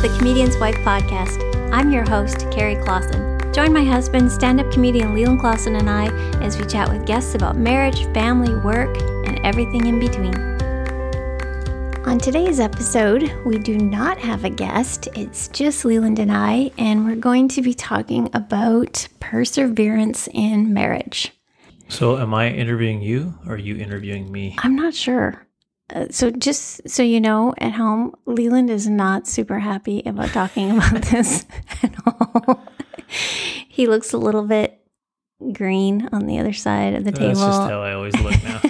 Welcome to the Comedian's Wife podcast. I'm your host, Carrie Clausen. Join my husband, stand up comedian Leland Clausen, and I as we chat with guests about marriage, family, work, and everything in between. On today's episode, we do not have a guest. It's just Leland and I, and we're going to be talking about perseverance in marriage. So, am I interviewing you or are you interviewing me? I'm not sure. Uh, so, just so you know at home, Leland is not super happy about talking about this at all. he looks a little bit green on the other side of the table. That's just how I always look now.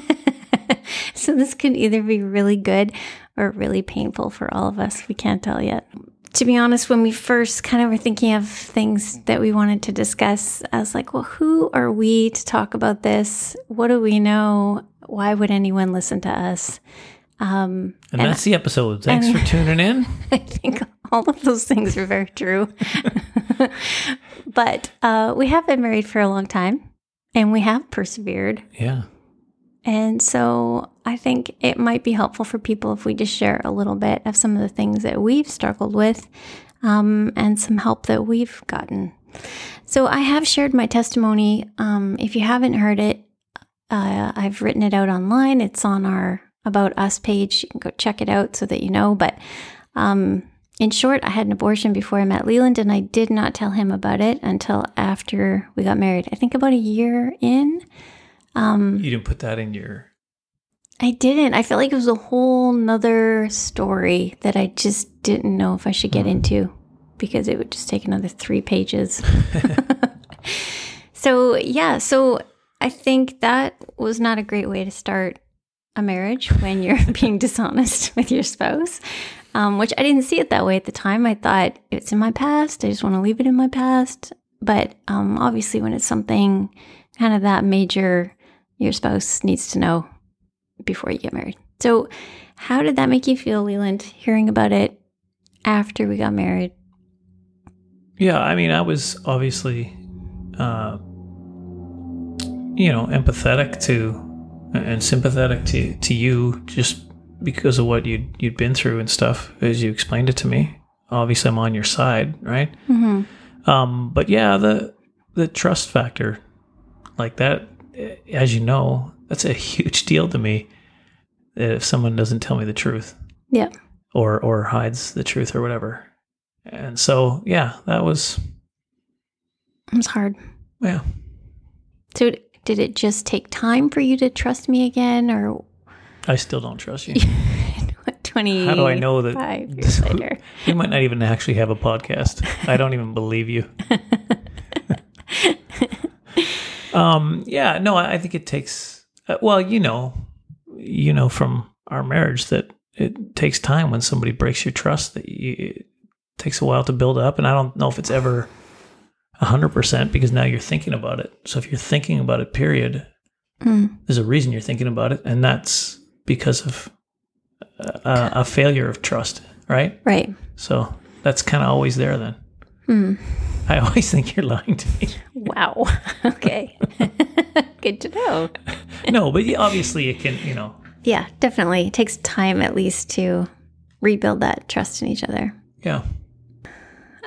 so, this could either be really good or really painful for all of us. We can't tell yet. To be honest, when we first kind of were thinking of things that we wanted to discuss, I was like, well, who are we to talk about this? What do we know? Why would anyone listen to us? Um, and, that's the episode. Thanks and- for tuning in. I think all of those things are very true. but uh, we have been married for a long time and we have persevered. Yeah. And so I think it might be helpful for people if we just share a little bit of some of the things that we've struggled with um, and some help that we've gotten. So I have shared my testimony. Um, if you haven't heard it, uh, I've written it out online. It's on our About Us page. You can go check it out so that you know. But um, in short, I had an abortion before I met Leland, and I did not tell him about it until after we got married. I think about a year in. Um, You didn't put that in your. I didn't. I felt like it was a whole nother story that I just didn't know if I should get into because it would just take another three pages. so, yeah. So, I think that was not a great way to start a marriage when you're being dishonest with your spouse, um, which I didn't see it that way at the time. I thought it's in my past. I just want to leave it in my past. But um, obviously, when it's something kind of that major, your spouse needs to know before you get married. So, how did that make you feel, Leland, hearing about it after we got married? Yeah. I mean, I was obviously, uh, you know, empathetic to and sympathetic to, to you just because of what you'd, you'd been through and stuff as you explained it to me. Obviously, I'm on your side, right? Mm-hmm. Um, but yeah, the the trust factor, like that, eh, as you know, that's a huge deal to me. If someone doesn't tell me the truth, Yeah. or or hides the truth or whatever, and so yeah, that was It was hard. yeah. So, did it just take time for you to trust me again, or I still don't trust you. 20 How do I know that five years later? you might not even actually have a podcast? I don't even believe you. um. Yeah. No. I I think it takes. Uh, well, you know, you know from our marriage that it takes time when somebody breaks your trust. That you, it takes a while to build up, and I don't know if it's ever hundred percent because now you're thinking about it. So if you're thinking about it, period, Mm. there's a reason you're thinking about it, and that's because of a, a failure of trust, right? Right. So that's kind of always there. Then Hmm. I always think you're lying to me. Wow. okay. Good to know. no, but obviously it can. You know, Yeah, definitely. It takes time at least to rebuild that trust in each other. yeah,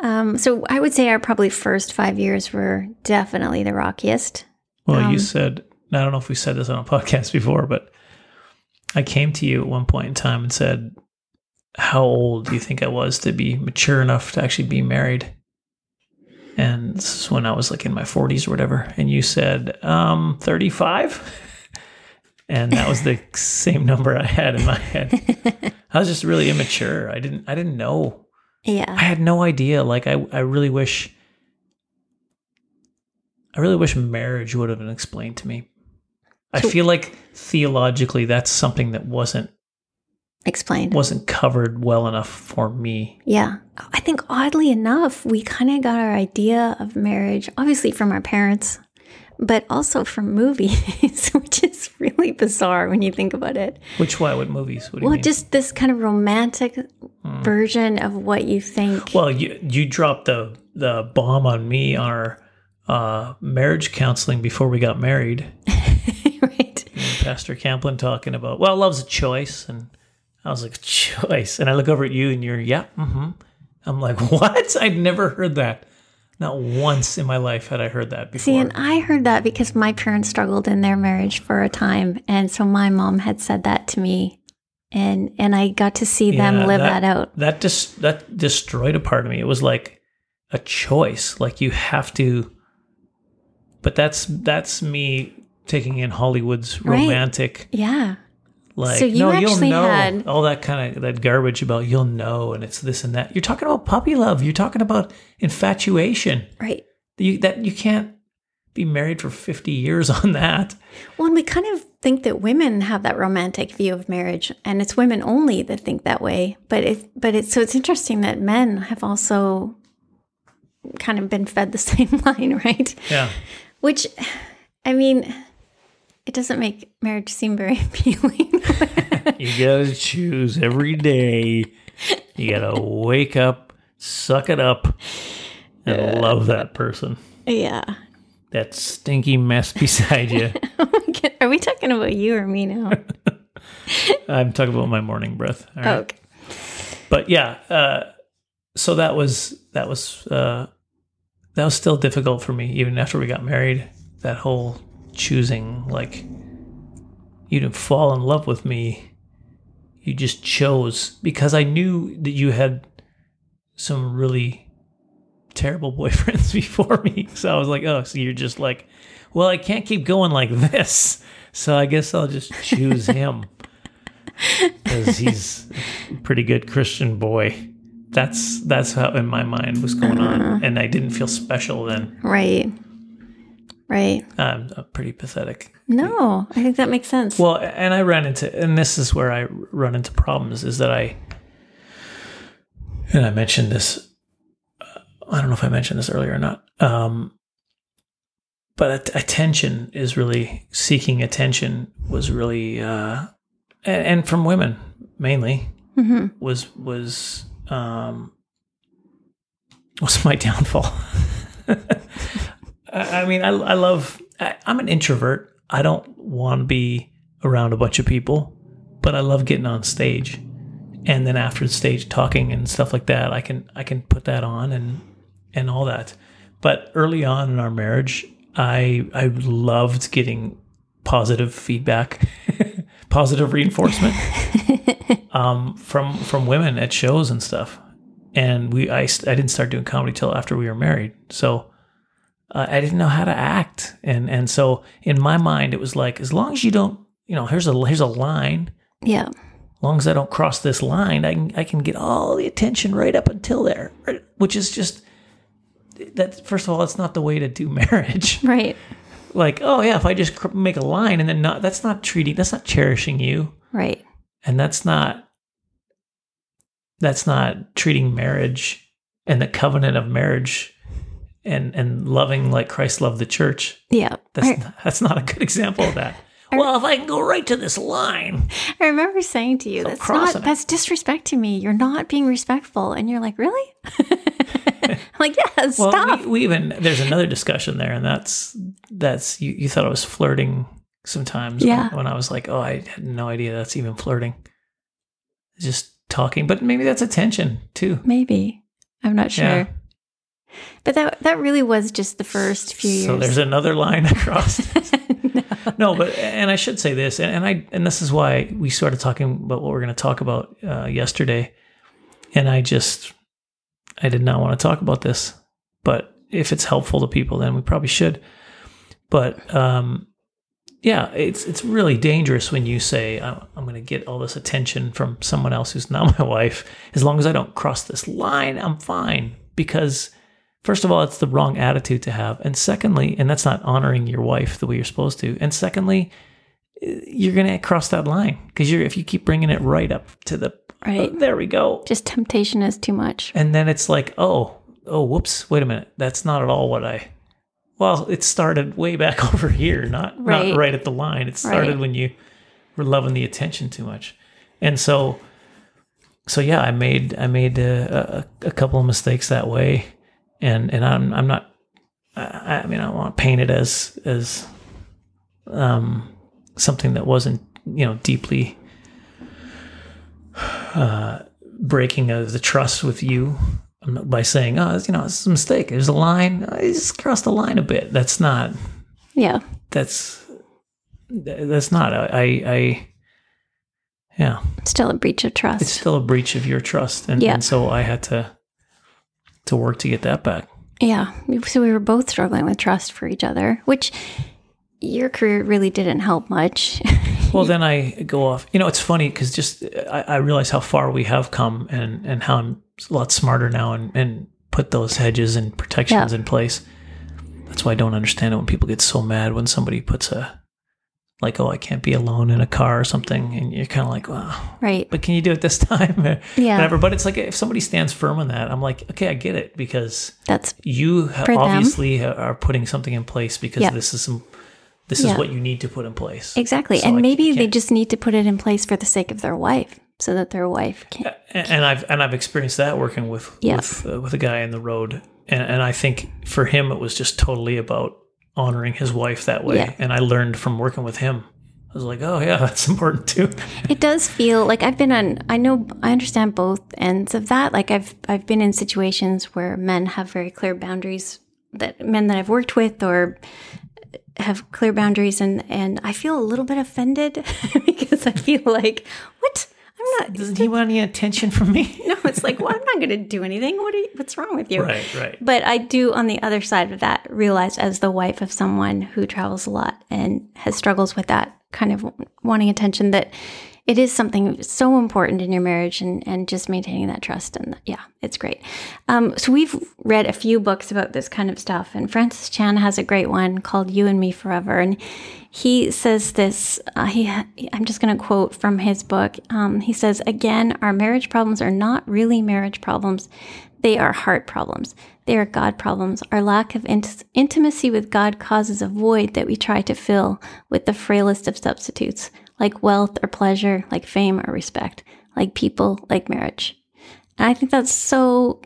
Um, so I would say our probably first five years were definitely the rockiest. Well, Um, you said, I don't know if we said this on a podcast before, but I came to you at one point in time and said, How old do you think I was to be mature enough to actually be married? And this is when I was like in my 40s or whatever. And you said, um, 35? And that was the same number I had in my head. I was just really immature. I didn't I didn't know. I had no idea. Like I, I really wish I really wish marriage would have been explained to me. I feel like theologically that's something that wasn't Explained. wasn't covered well enough for me. Yeah. I think oddly enough, we kind of got our idea of marriage, obviously from our parents, but also from movies, which is really bizarre when you think about it. Which why what movies? What Well, mean? just this kind of romantic version of what you think. well, you you dropped the the bomb on me on our uh, marriage counseling before we got married. right. Pastor Camplin talking about, well, love's a choice. And I was like, choice. And I look over at you and you're, yeah, mm-hmm. I'm like, what? I'd never heard that. Not once in my life had I heard that before. See, and I heard that because my parents struggled in their marriage for a time, and so my mom had said that to me, and and I got to see them live that, out. That just that destroyed a part of me. It was like a choice. Like you have to. But that's that's me taking in Hollywood's Right. romantic. Yeah, Like So you no, you'll actually know had- all that kind of that garbage about you'll know and it's this and that. You're talking about puppy love. You're talking about infatuation. right. You that you can't be married for 50 years on that. Well, and we kind of think that women have that romantic view of marriage, and it's women only that think that way. But it, but it's so it's interesting that men have also kind of been fed the same line, right? Yeah. Which, I mean, it doesn't make marriage seem very appealing. You gotta choose every day. You gotta wake up, suck it up, and love that person. yeah. That stinky mess beside you. Are we talking about you or me now? I'm talking about my morning breath. right? okay. But yeah, uh, so that was that was uh, that was still difficult for me even after we got married. That whole choosing, like you didn't fall in love with me, you just chose because I knew that you had some really terrible boyfriends before me. So I was like, oh, so you're just like, well, I can't keep going like this. So I guess I'll just choose him because he's a pretty good Christian boy. That's that's how in my mind was going on, uh-huh. and I didn't feel special then. Right. Right. Um, uh, pretty pathetic. No, I think that makes sense. Well, and I ran into, and this is where I run into problems, is that I, and I mentioned this. uh, I don't know if I mentioned this earlier or not. Um, but att- attention is really seeking attention was really, uh, and, and from women mainly hmm was was um was my downfall. I, mean, I I love. I, I'm an introvert. I don't want to be around a bunch of people, but I love getting on stage, and then after the stage, talking and stuff like that. I can I can put that on and and all that. But early on in our marriage, I I loved getting positive feedback, positive reinforcement um, from from women at shows and stuff. And we I, I didn't start doing comedy till after we were married, so uh, I didn't know how to act. And and so in my mind, it was like as long as you don't, you know, here's a here's a line. Yeah. As long as I don't cross this line, I can I can get all the attention right up until there, right? which is just that. First of all, it's not the way to do marriage Right. like oh yeah if i just cr- make a line and then not that's not treating that's not cherishing you Right. and that's not that's not treating marriage and the covenant of marriage and and loving like christ loved the church Yeah. that's I, that's not a good example of that well if i can go right to this line I remember saying to you, that's not it. that's disrespecting me. You're not being respectful. And you're like, really? I'm like, yeah, well stop. we, we even there's another discussion there and that's that's you, you thought i was flirting sometimes Yeah. when, when i was like oh i had no idea that's even flirting just talking but maybe that's attention too Maybe. I'm not sure. Yeah. But that that really was just the first few years. So there's another line across. no. no, but and I should say this, and, and I and this is why we started talking about what we're going to talk about uh, yesterday, and I just I did not want to talk about this, but if it's helpful to people, then we probably should. But um, yeah, it's it's really dangerous when you say I'm, I'm going to get all this attention from someone else who's not my wife. As long as I don't cross this line, I'm fine because First of all, it's the wrong attitude to have. And secondly, and that's not honoring your wife the way you're supposed to. And secondly, you're going to cross that line because you're if you keep bringing it right up to the oh, Right. oh, there we go. Just temptation is too much. And then it's like, oh, oh, whoops, wait a minute. That's not at all what I. Well, it started way back over here, not Right. not right at the line. It started Right. when you were loving the attention too much, and so, so yeah, I made I made a, a, a couple of mistakes that way, and and I'm I'm not. I, I mean, I want to paint it as as um something that wasn't you know deeply uh, breaking of the trust with you. By saying, "Oh, you know, it's a mistake. There's a line. I just crossed the line a bit." That's not. Yeah. That's that's not. I. I yeah, Still a breach of trust. it's still a breach of your trust, and, Yeah. and so I had to to work to get that back. Yeah. So we were both struggling with trust for each other, which your career really didn't help much. Well, then I go off. You know, it's funny because just I, I realize how far we have come, and and how I'm a lot smarter now, and and put those hedges and protections Yeah. in place. That's why I don't understand it when people get so mad when somebody puts a like, oh, I can't be alone in a car or something, and you're kind of like, wow, right. but can you do it this time? Yeah. whatever. But it's like if somebody stands firm on that, I'm like, okay, I get it because That's you For them. obviously are putting something in place because Yeah. this is some. This Yeah. is what you need to put in place. exactly. So and I maybe they just need to put it in place for the sake of their wife so that their wife can. and and I've and I've experienced that working with Yeah. with uh, with a guy in the road, and and I think for him it was just totally about honoring his wife that way, Yeah. and I learned from working with him. I was like, oh yeah, that's important too. It does feel like I've been on I know I understand both ends of that. Like I've I've been in situations where men have very clear boundaries that men that I've worked with or have clear boundaries and and I feel a little bit offended because I feel like what? Not Doesn't he want any attention from me? No, it's like, well, I'm not going to do anything. What are you, what's wrong with you? right, right. But I do, on the other side of that, realize as the wife of someone who travels a lot and has struggles with that kind of wanting attention that it is something so important in your marriage and, and just maintaining that trust. And yeah, it's great. Um, so we've read a few books about this kind of stuff, and Francis Chan has a great one called "You and Me Forever," and he says this. Uh, he, I'm just going to quote from his book. Um, he says, "Again, our marriage problems are not really marriage problems; they are heart problems. They are God problems. Our lack of int- intimacy with God causes a void that we try to fill with the frailest of substitutes, like wealth or pleasure, like fame or respect, like people, like marriage." And I think that's so.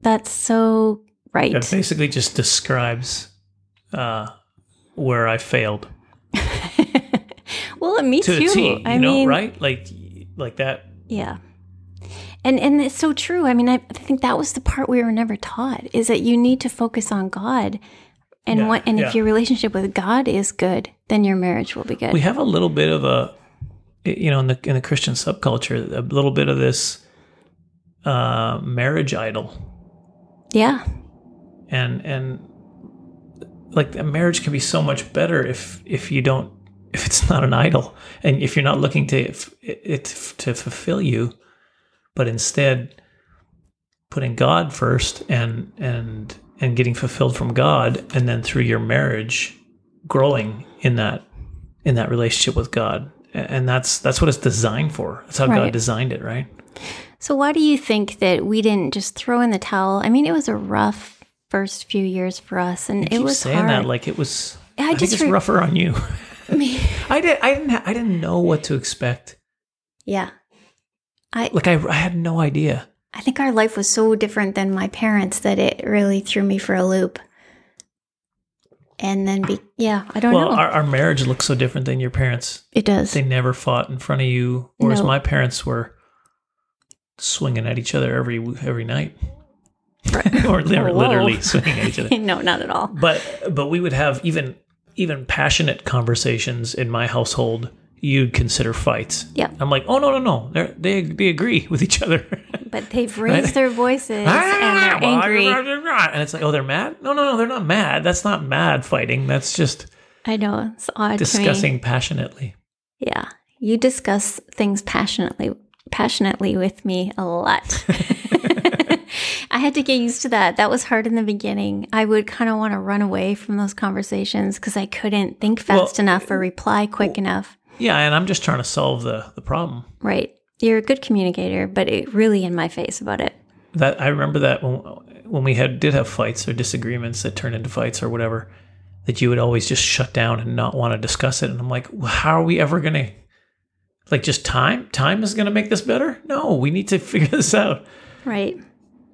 That's so right. It basically just describes uh, where I failed well, me to too. a T. You I know, mean, right? Like, like that. Yeah. And and it's so true. I mean, I, I think that was the part we were never taught is that you need to focus on God. And Yeah, what and yeah. if your relationship with God is good, then your marriage will be good. We have a little bit of a, you know, in the in the Christian subculture, a little bit of this uh, marriage idol. yeah. and and like a marriage can be so much better if if you don't if it's not an idol and if you're not looking to f- it to fulfill you but instead putting god first and and and getting fulfilled from god and then through your marriage growing in that in that relationship with god and that's that's what it's designed for that's how god designed it right So why do you think that we didn't just throw in the towel? I mean, it was a rough first few years for us, and it was saying hard. that like it was I I, think just it's re- rougher on you Me. I did. I didn't. ha- I didn't know what to expect. yeah. I Like I, I had no idea. I think our life was so different than my parents that it really threw me for a loop. And then be yeah, I don't Well, know. our, our marriage looks so different than your parents. it does. They never fought in front of you, whereas No. my parents were swinging at each other every every night, Right. or li- literally oh. swinging at each other. no, not at all. But but we would have even even passionate conversations in my household. You'd consider fights. Yeah. I'm like, oh no no no, They're, they they agree with each other. But they've raised their voices ah, and they're angry. And it's like, oh, they're mad? No, no, no, they're not mad. That's not mad fighting. That's just I know it's odd to me. discussing passionately. Yeah, you discuss things passionately, passionately with me a lot. I had to get used to that. That was hard in the beginning. I would kind of want to run away from those conversations because I couldn't think fast Well, enough or reply quick enough. Yeah, and I'm just trying to solve the the problem. Right. You're a good communicator, but it really in my face about it. That I remember that when, when we had did have fights or disagreements that turned into fights or whatever, that you would always just shut down and not want to discuss it. And I'm like, well, how are we ever gonna like just time? Time is gonna make this better? No, we need to figure this out. Right.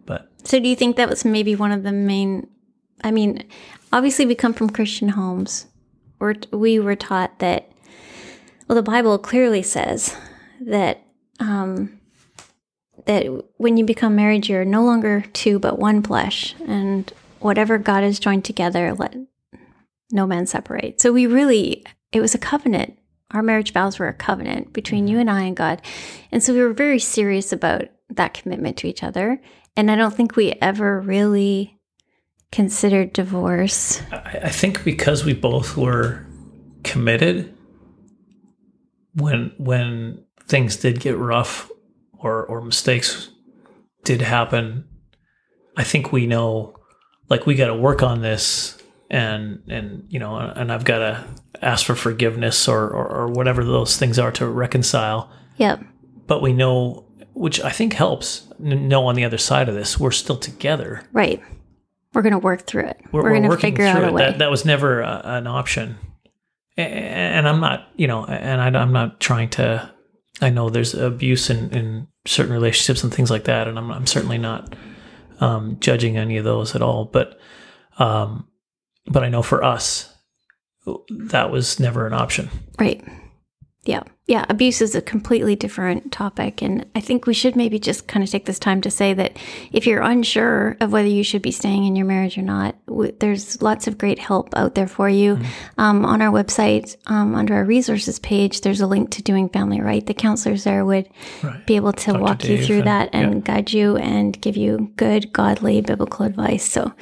But So do you think that was maybe one of the main I mean, obviously we come from Christian homes. We're, we were taught that well the Bible clearly says that um that when you become married, you're no longer two, but one flesh. And whatever God has joined together, let no man separate. So we really, it was a covenant. Our marriage vows were a covenant between you and I and God. And so we were very serious about that commitment to each other. And I don't think we ever really considered divorce. I, I think because we both were committed when when things did get rough or or mistakes did happen, I think we know like we got to work on this and and you know and I've got to ask for forgiveness or, or or whatever those things are to reconcile. Yep. But we know which I think helps know on the other side of this we're still together. Right. We're going to work through it. We're, We're, going to figure out through a it. way. That, that was never a, an option. And I'm not, you know, and I'm not trying to. I know there's abuse in, in certain relationships and things like that, and I'm, I'm certainly not um, judging any of those at all. But, um, but I know for us, that was never an option. Right. Yeah. Yeah. Abuse is a completely different topic. And I think we should maybe just kind of take this time to say that if you're unsure of whether you should be staying in your marriage or not, w- there's lots of great help out there for you. Um, on our website, um, under our resources page, there's a link to doing family right. The counselors there would Right. be able to Dr. walk you through and- that and yeah. guide you and give you good, godly, biblical advice. So,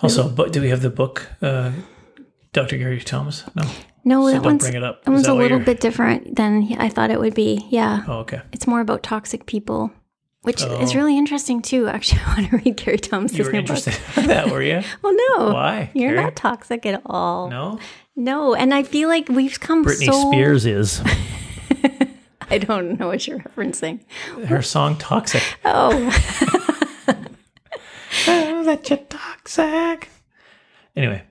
Also, but do we have the book, uh, Dr. Gary Thomas? No. No, So that one's, bring it up. that Is one's that a little you're- bit different than I thought it would be. Yeah. Oh, okay. It's more about toxic people, which is Oh. really interesting too. Actually, I want to read Gary Thomas's You were new interested book. in that, were you? Well, no, Why? You're Gary? not toxic at all. No. No, and I feel like we've come Britney so. Spears is. I don't know what you're referencing. Her song "Toxic." Oh, oh, that you toxic. Anyway,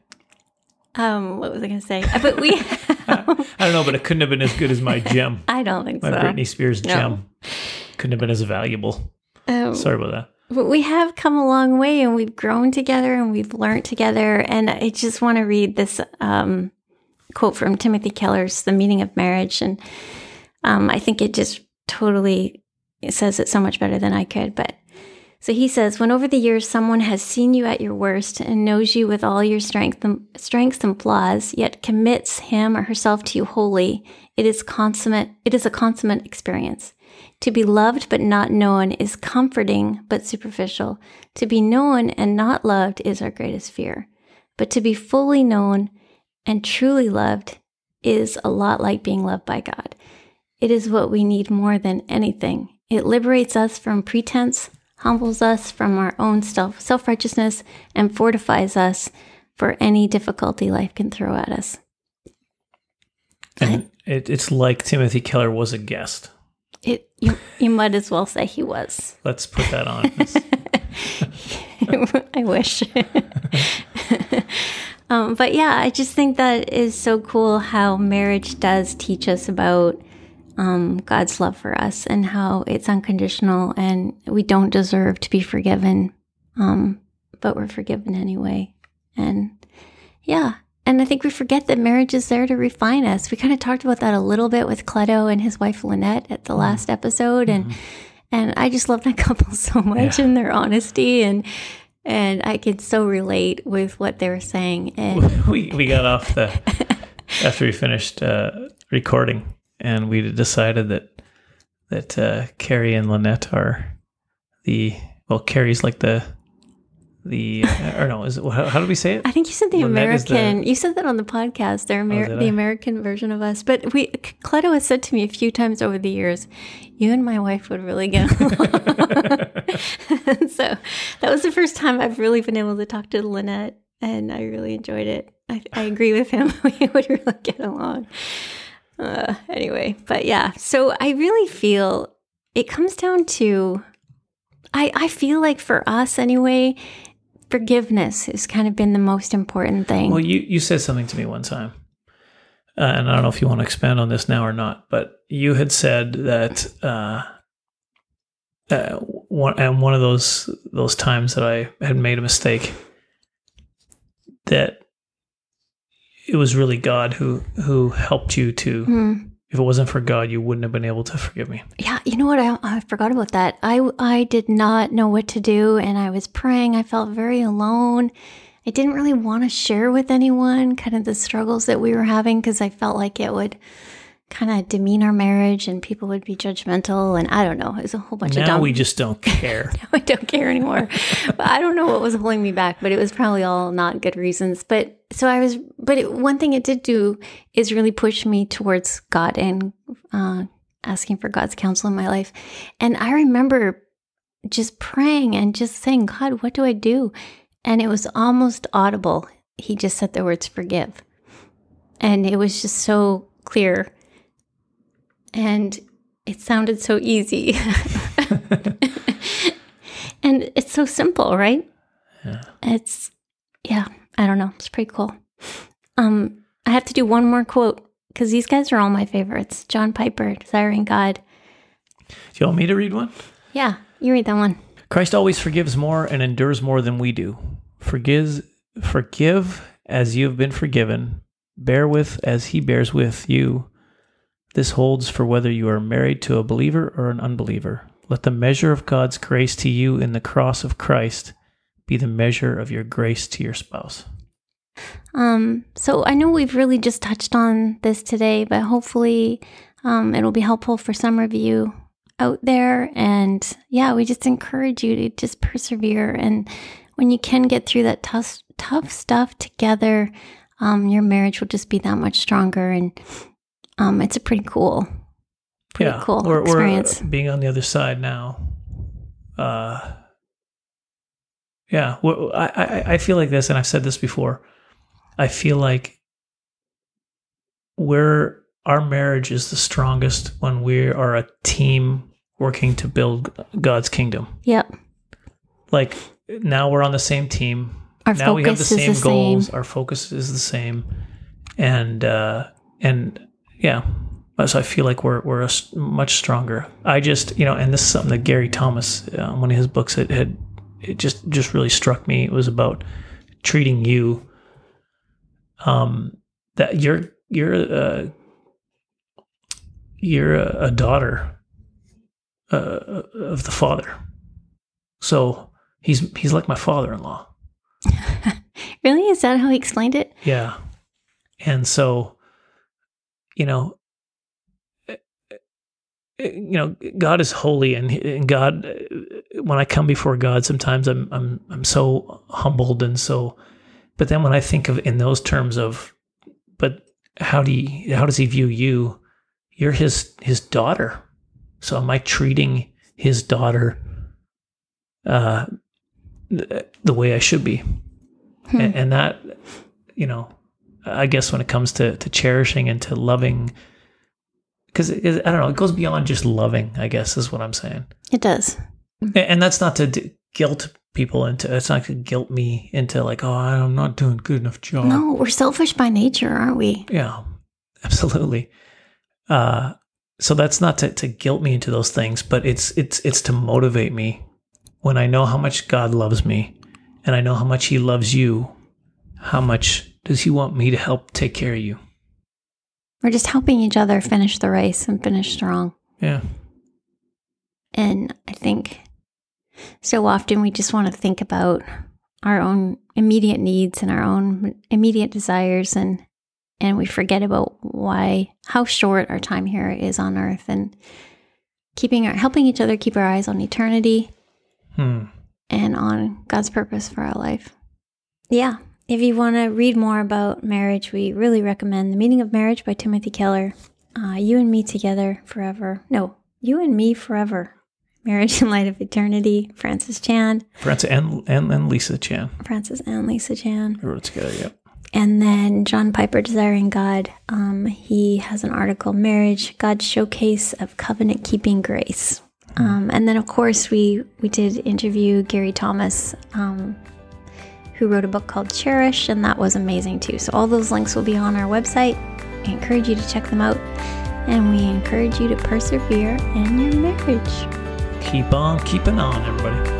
um, what was I going to say? Uh, But we, I don't know, but it couldn't have been as good as my gem, I don't think so. my so. Britney Spears No. gem. Couldn't have been as valuable. Um, Sorry about that. But we have come a long way and we've grown together and we've learned together. And I just want to read this um, quote from Timothy Keller's The Meaning of Marriage. And um, I think it just totally it says it so much better than I could. But so he says, when over the years someone has seen you at your worst and knows you with all your strength and, strengths and flaws, yet commits him or herself to you wholly, it is consummate. It is a consummate experience. To be loved but not known is comforting but superficial. To be known and not loved is our greatest fear. But to be fully known and truly loved is a lot like being loved by God. It is what we need more than anything. It liberates us from pretense, humbles us from our own self self righteousness, and fortifies us for any difficulty life can throw at us. And it, it's like Timothy Keller was a guest. It you, you might as well say he was. Let's put that on. I wish. um, but yeah, I just think that is so cool how marriage does teach us about um, God's love for us and how it's unconditional and we don't deserve to be forgiven, um, but we're forgiven anyway. And yeah. And I think we forget that marriage is there to refine us. We kind of talked about that a little bit with Cleto and his wife Lynette at the last episode. And and I just love that couple so much Yeah. and their honesty and and I could so relate with what they were saying. And we we got off the after we finished uh, recording, and we decided that that uh, Carrie and Lynette are the well, Carrie's like the the uh, or no, is it, how, how do we say it? I think you said the Lynette is the- American. you said that on the podcast. They're Amer- did the I? American version of us. But we, Cleto has said to me a few times over the years, "You and my wife would really get along." So that was the first time I've really been able to talk to Lynette, and I really enjoyed it. I, I agree with him. we would really get along. Uh, anyway, but yeah. So I really feel it comes down to. I, I feel like for us anyway, forgiveness has kind of been the most important thing. Well, you you said something to me one time, uh, and I don't know if you want to expand on this now or not, but you had said that uh, uh, one and one of those those times that I had made a mistake, that it was really God who who helped you to Hmm. if it wasn't for God, you wouldn't have been able to forgive me. Yeah, you know what? I, I forgot about that. I I did not know what to do, and I was praying. I felt very alone. I didn't really want to share with anyone kind of the struggles that we were having because I felt like it would kind of demean our marriage and people would be judgmental. And I don't know. It was a whole bunch now of dumb. we just don't care. now I don't care anymore. but I don't know what was holding me back, but it was probably all not good reasons. But so I was, but it, one thing it did do is really push me towards God and uh, asking for God's counsel in my life. And I remember just praying and just saying, God, what do I do? And it was almost audible. He just said the words forgive. And it was just so clear. And it sounded so easy. and it's so simple, right? Yeah. It's, yeah, I don't know. It's pretty cool. Um, I have to do one more quote because these guys are all my favorites. John Piper, Desiring God. Do you want me to read one? Yeah, you read that one. Christ always forgives more and endures more than we do. Forgives, forgive as you have been forgiven. Bear with as he bears with you. This holds for whether you are married to a believer or an unbeliever. Let the measure of God's grace to you in the cross of Christ be the measure of your grace to your spouse. Um, so I know we've really just touched on this today, but hopefully um, it'll be helpful for some of you out there. And yeah, we just encourage you to just persevere. And when you can get through that tough, tough stuff together, um, your marriage will just be that much stronger. And um, it's a pretty cool, pretty yeah, cool experience. Being on the other side now. Uh, yeah, well, I, I I feel like this, and I've said this before. I feel like we're our marriage is the strongest when we are a team working to build God's kingdom. Yep. Like now we're on the same team. Our now we have the focus is same the goals. same. Our focus is the same, and uh, and yeah. So I feel like we're we're a much stronger. I just you know, and this is something that Gary Thomas, uh, one of his books, it had it just just really struck me. It was about treating you. Um, that you're you're uh, you're a, a daughter uh, of the father, so he's he's like my father-in-law. Really? Is that how he explained it? Yeah. And so, you know, eh, eh, you know, God is holy, and, and God. When I come before God, sometimes I'm I'm I'm so humbled and so. But then when I think of in those terms of, but how do you, how does He view you? You're His His daughter. So am I treating His daughter uh, th- the way I should be? Hmm. and, and that you know i guess when it comes to to cherishing and to loving because i don't know it goes beyond just loving i guess is what i'm saying It does. And, that's not to d- guilt people into it's not to guilt me into like oh i'm not doing good enough job No, we're selfish by nature, aren't we? yeah absolutely uh so that's not to, to guilt me into those things but it's it's it's to motivate me when i know how much god loves me and i know how much he loves you how much does he want me to help take care of you We're just helping each other finish the race and finish strong. yeah And I think so often we just want to think about our own immediate needs and our own immediate desires and and we forget about why how short our time here is on earth and keeping our helping each other keep our eyes on eternity hmm. and on God's purpose for our life. Yeah. If you want to read more about marriage, we really recommend The Meaning of Marriage by Timothy Keller. Uh, you and Me Together Forever. No, You and Me Forever. Marriage in Light of Eternity, Francis Chan. francis and, and and lisa chan Francis and Lisa Chan. we wrote it together yep And then John Piper, Desiring God. Um, he has an article, Marriage, God's Showcase of Covenant Keeping Grace. Um, and then, of course, we, we did interview Gary Thomas, um, who wrote a book called Cherish, and that was amazing too. So, all those links will be on our website. I encourage you to check them out. And we encourage you to persevere in your marriage. Keep on keeping on everybody